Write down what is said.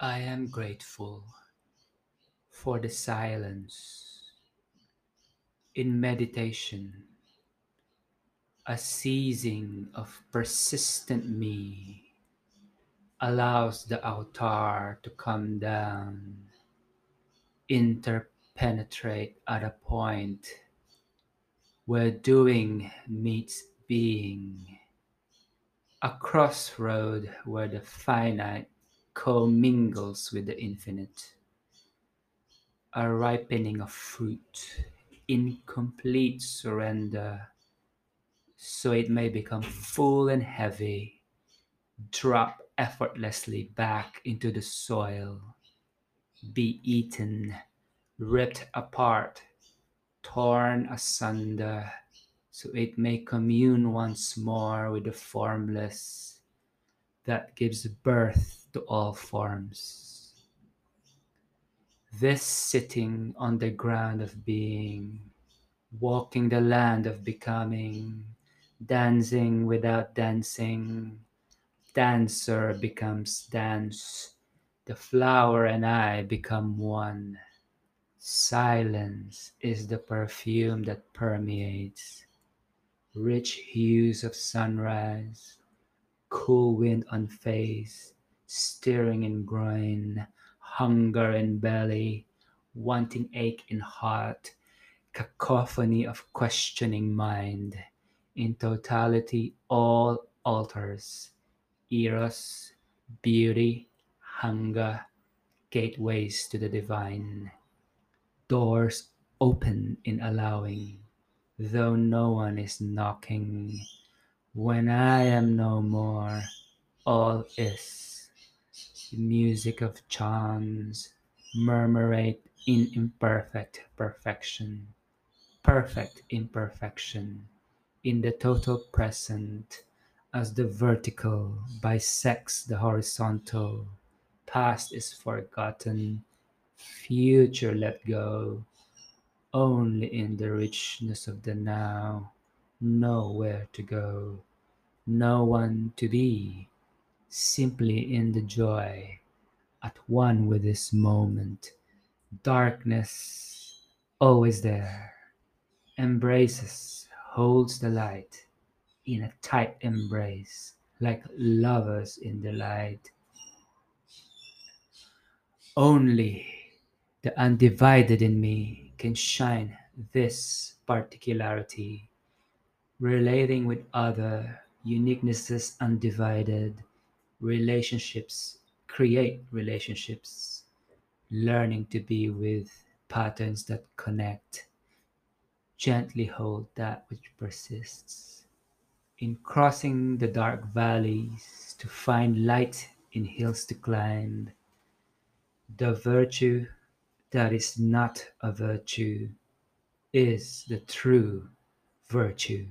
I am grateful for the silence in meditation, a ceasing of persistent me allows the altar to come down, interpenetrate at a point where doing meets being, a crossroad where the finite commingles with the infinite, a ripening of fruit, incomplete surrender, so it may become full and heavy, drop effortlessly back into the soil, be eaten, ripped apart, torn asunder, so it may commune once more with the formless that gives birth to all forms. This sitting on the ground of being, walking the land of becoming, dancing without dancing, dancer becomes dance, the flower and I become one. Silence is the perfume that permeates, rich hues of sunrise, cool wind on face, stirring in groin, hunger in belly, wanting ache in heart, cacophony of questioning mind. In totality, all altars, eros, beauty, hunger, gateways to the divine, doors open in allowing, though no one is knocking. When I am no more, all is. Music of chants murmurate in imperfect perfection, perfect imperfection, in the total present, as the vertical bisects the horizontal. Past is forgotten, future let go, only in the richness of the now, nowhere to go, no one to be, simply in the joy, at one with this moment. Darkness always there, embraces, holds the light in a tight embrace, like lovers in the light. Only the undivided in me can shine this particularity, relating with other uniquenesses undivided, relationships create relationships, learning to be with patterns that connect, gently hold that which persists. In crossing the dark valleys to find light in hills to climb, the virtue that is not a virtue is the true virtue.